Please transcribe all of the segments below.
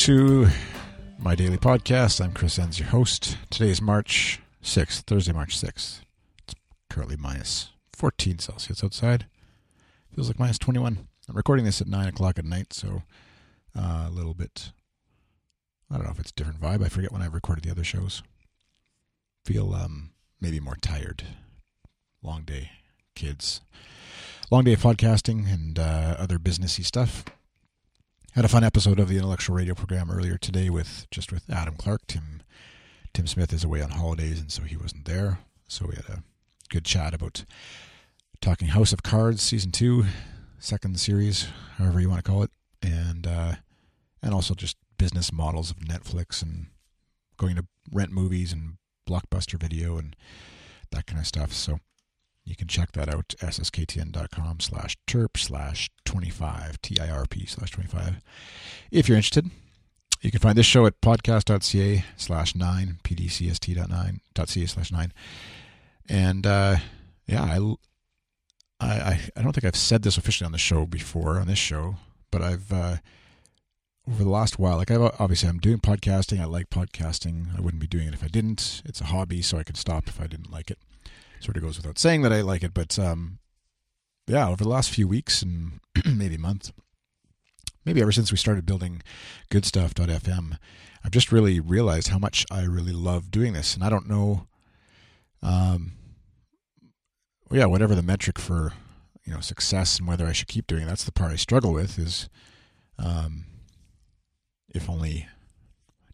to my daily podcast. I'm Chris Enns, your host. Today is March 6th, Thursday, March 6th. It's currently minus 14 Celsius outside. Feels like minus 21. I'm recording this at 9 o'clock at night, so uh, a little bit. I don't know if it's different vibe. I forget when I've recorded the other shows. Feel um, maybe more tired. Long day, kids. Long day of podcasting and uh, other businessy stuff. Had a fun episode of the intellectual radio program earlier today with just with Adam Clark. Tim Tim Smith is away on holidays, and so he wasn't there. So we had a good chat about talking House of Cards season two, second series, however you want to call it, and uh, and also just business models of Netflix and going to rent movies and blockbuster video and that kind of stuff. So you can check that out, ssktn.com slash terp slash 25, T-I-R-P slash 25. If you're interested, you can find this show at podcast.ca slash 9, pdcst.9.ca slash 9. And, uh, yeah, I, I, I don't think I've said this officially on the show before, on this show, but I've, uh, over the last while, like I've obviously I'm doing podcasting. I like podcasting. I wouldn't be doing it if I didn't. It's a hobby, so I could stop if I didn't like it sort of goes without saying that I like it, but um, yeah, over the last few weeks and maybe month, maybe ever since we started building goodstuff.fm, I've just really realized how much I really love doing this. And I don't know, um, yeah, whatever the metric for you know success and whether I should keep doing. It, that's the part I struggle with. Is um, if only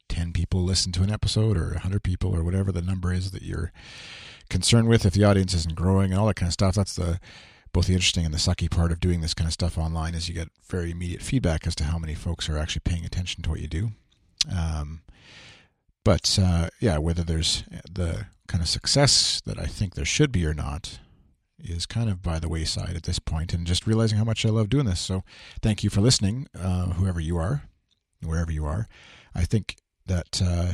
10 people listen to an episode or 100 people or whatever the number is that you're concerned with if the audience isn't growing and all that kind of stuff that's the both the interesting and the sucky part of doing this kind of stuff online is you get very immediate feedback as to how many folks are actually paying attention to what you do. Um, but uh, yeah whether there's the kind of success that i think there should be or not is kind of by the wayside at this point and just realizing how much i love doing this. So thank you for listening uh, whoever you are wherever you are. I think that uh,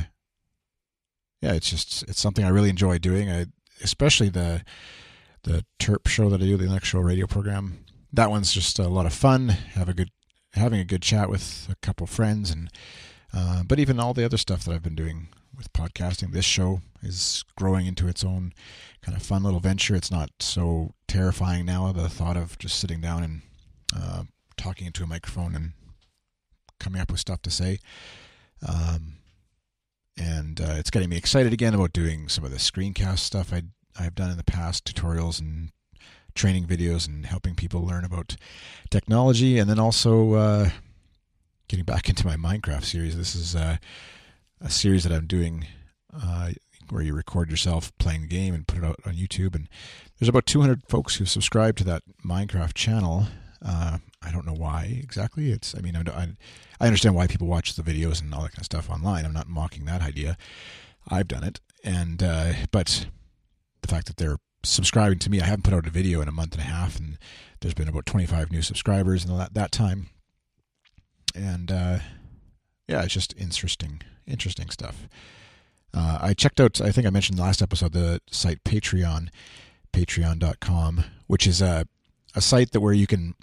yeah, it's just it's something I really enjoy doing. I especially the the Terp show that I do, the intellectual radio program. That one's just a lot of fun. Have a good having a good chat with a couple friends, and uh, but even all the other stuff that I've been doing with podcasting. This show is growing into its own kind of fun little venture. It's not so terrifying now. The thought of just sitting down and uh, talking into a microphone and coming up with stuff to say. Um, and uh, it's getting me excited again about doing some of the screencast stuff I I've done in the past, tutorials and training videos, and helping people learn about technology, and then also uh, getting back into my Minecraft series. This is uh, a series that I'm doing uh, where you record yourself playing the game and put it out on YouTube, and there's about 200 folks who subscribe to that Minecraft channel. I don't know why exactly. It's I mean I, I understand why people watch the videos and all that kind of stuff online. I'm not mocking that idea. I've done it, and uh, but the fact that they're subscribing to me, I haven't put out a video in a month and a half, and there's been about 25 new subscribers in that that time, and uh, yeah, it's just interesting, interesting stuff. Uh, I checked out. I think I mentioned the last episode the site Patreon, Patreon.com, which is a a site that where you can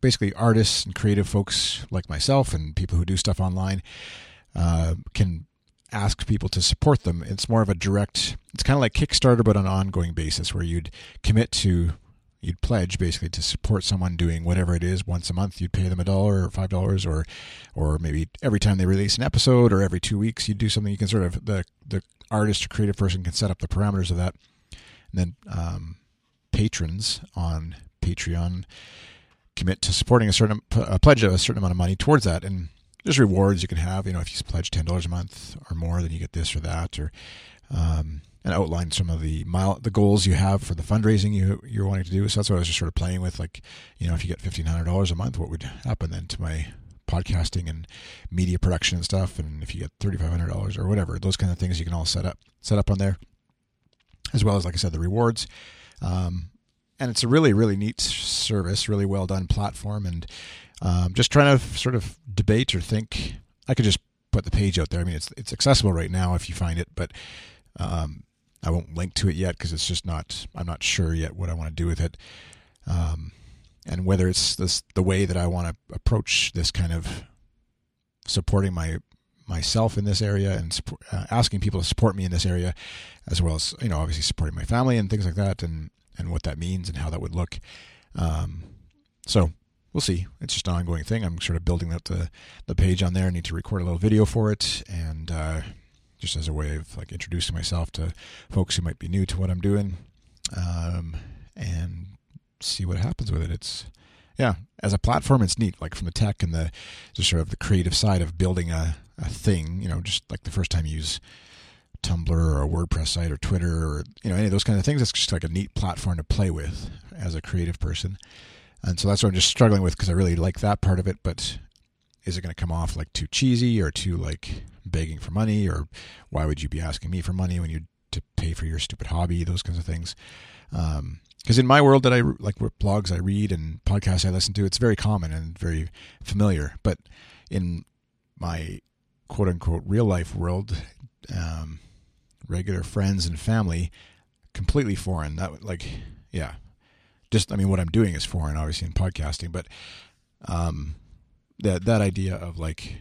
basically artists and creative folks like myself and people who do stuff online uh, can ask people to support them. It's more of a direct. It's kind of like Kickstarter, but on an ongoing basis, where you'd commit to, you'd pledge basically to support someone doing whatever it is once a month. You'd pay them a dollar or five dollars, or or maybe every time they release an episode, or every two weeks, you'd do something. You can sort of the the artist or creative person can set up the parameters of that, and then um, patrons on Patreon commit to supporting a certain a pledge of a certain amount of money towards that. And there's rewards you can have you know if you pledge ten dollars a month or more then you get this or that or um, and outline some of the mile the goals you have for the fundraising you you're wanting to do. So that's what I was just sort of playing with like you know if you get fifteen hundred dollars a month what would happen then to my podcasting and media production and stuff? And if you get thirty five hundred dollars or whatever those kind of things you can all set up set up on there as well as like I said the rewards. Um, and it's a really really neat service really well done platform and um, just trying to sort of debate or think i could just put the page out there. I mean it's it's accessible right now if you find it but um, i won't link to it yet because it's just not i'm not sure yet what i want to do with it. Um, and whether it's this the way that i want to approach this kind of supporting my myself in this area and support, uh, asking people to support me in this area, as well as you know obviously supporting my family and things like that, and and what that means and how that would look. Um, so we'll see. It's just an ongoing thing. I'm sort of building out the the page on there. I need to record a little video for it, and uh, just as a way of like introducing myself to folks who might be new to what I'm doing, um, and see what happens with it. It's yeah, as a platform, it's neat. Like from the tech and the just sort of the creative side of building a, a thing. You know, just like the first time you use Tumblr or a WordPress site or Twitter or you know any of those kind of things. It's just like a neat platform to play with as a creative person. And so that's what I'm just struggling with because I really like that part of it. But is it going to come off like too cheesy or too like begging for money or why would you be asking me for money when you to pay for your stupid hobby? Those kinds of things. Um, because in my world that I like blogs I read and podcasts I listen to, it's very common and very familiar. But in my quote unquote real life world, um, regular friends and family, completely foreign. That like, yeah, just I mean, what I'm doing is foreign, obviously in podcasting, but um, that that idea of like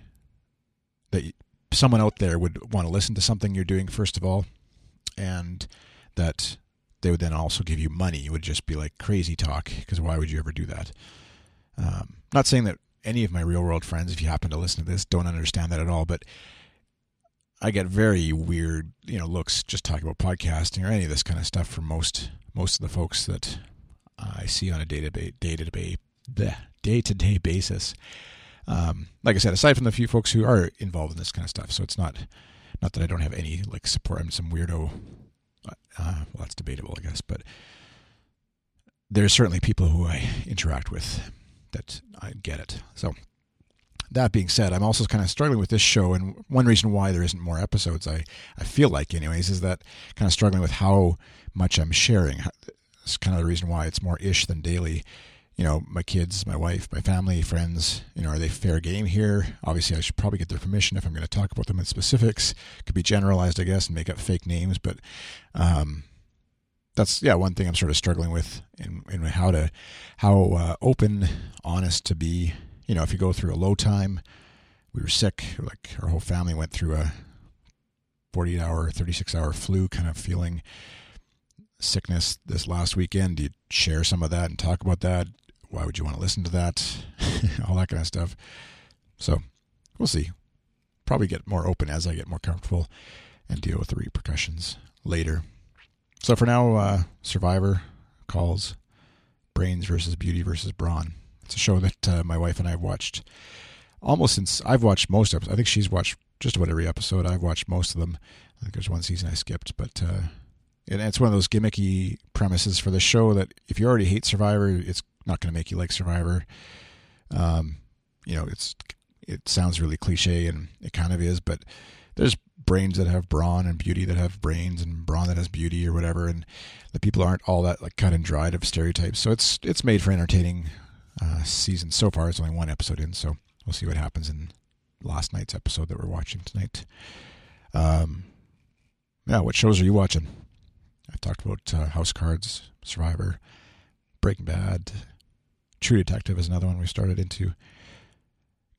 that someone out there would want to listen to something you're doing first of all, and that they would then also give you money. It would just be like crazy talk because why would you ever do that? Um, not saying that any of my real world friends, if you happen to listen to this, don't understand that at all, but I get very weird, you know, looks just talking about podcasting or any of this kind of stuff from most most of the folks that I see on a day to day day to day basis. Um, like I said, aside from the few folks who are involved in this kind of stuff, so it's not not that I don't have any like support. I'm some weirdo uh, well, that's debatable, I guess, but there's certainly people who I interact with that I get it. So, that being said, I'm also kind of struggling with this show, and one reason why there isn't more episodes, I, I feel like, anyways, is that kind of struggling with how much I'm sharing. It's kind of the reason why it's more ish than daily you know, my kids, my wife, my family, friends, you know, are they fair game here? Obviously, I should probably get their permission if I'm going to talk about them in specifics. Could be generalized, I guess, and make up fake names, but um, that's yeah one thing I'm sort of struggling with in, in how to how uh, open, honest to be. You know, if you go through a low time, we were sick, like our whole family went through a 48 hour, 36 hour flu kind of feeling sickness this last weekend. Do you share some of that and talk about that? why would you want to listen to that? All that kind of stuff. So we'll see. Probably get more open as I get more comfortable and deal with the repercussions later. So for now, uh, Survivor calls Brains versus Beauty versus Brawn. It's a show that uh, my wife and I have watched almost since I've watched most of. I think she's watched just about every episode. I've watched most of them. I think there's one season I skipped, but uh, and it's one of those gimmicky premises for the show that if you already hate Survivor, it's not going to make you like Survivor. Um, you know, it's it sounds really cliche, and it kind of is, but there's brains that have brawn and beauty that have brains and brawn that has beauty or whatever, and the people aren't all that like cut and dried of stereotypes. So it's it's made for entertaining uh, season. So far, it's only one episode in, so we'll see what happens in last night's episode that we're watching tonight. Um, yeah, what shows are you watching? I've talked about uh, House Cards, Survivor, Breaking Bad, True Detective is another one we started into.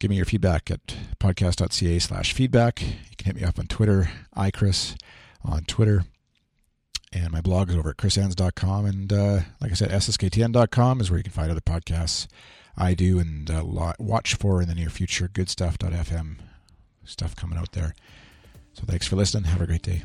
Give me your feedback at podcast.ca slash feedback. You can hit me up on Twitter, iChris on Twitter. And my blog is over at chrisenns.com. And uh, like I said, ssktn.com is where you can find other podcasts I do and uh, watch for in the near future. Good Goodstuff.fm stuff coming out there. So thanks for listening. Have a great day.